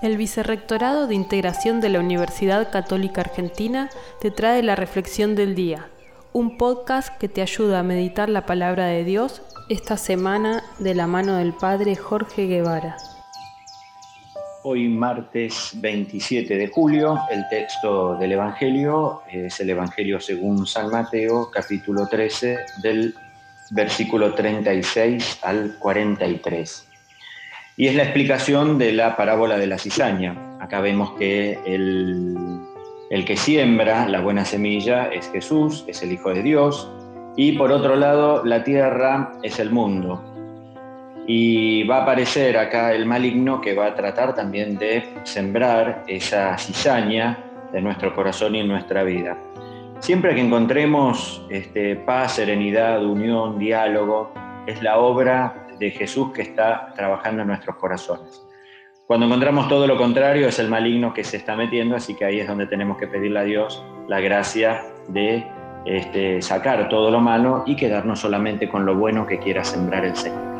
El Vicerrectorado de Integración de la Universidad Católica Argentina te trae la Reflexión del Día, un podcast que te ayuda a meditar la palabra de Dios esta semana de la mano del Padre Jorge Guevara. Hoy martes 27 de julio, el texto del Evangelio es el Evangelio según San Mateo, capítulo 13, del versículo 36 al 43 y es la explicación de la parábola de la cizaña. Acá vemos que el, el, que siembra la buena semilla es Jesús, es el Hijo de Dios, y por otro lado la tierra es el mundo. Y va a aparecer acá el maligno que va a tratar también de sembrar esa cizaña de nuestro corazón y en nuestra vida. Siempre que encontremos este, paz, serenidad, unión, diálogo, es la obra de Jesús que está trabajando en nuestros corazones. Cuando encontramos todo lo contrario es el maligno que se está metiendo, así que ahí es donde tenemos que pedirle a Dios la gracia de este, sacar todo lo malo y quedarnos solamente con lo bueno que quiera sembrar el Señor.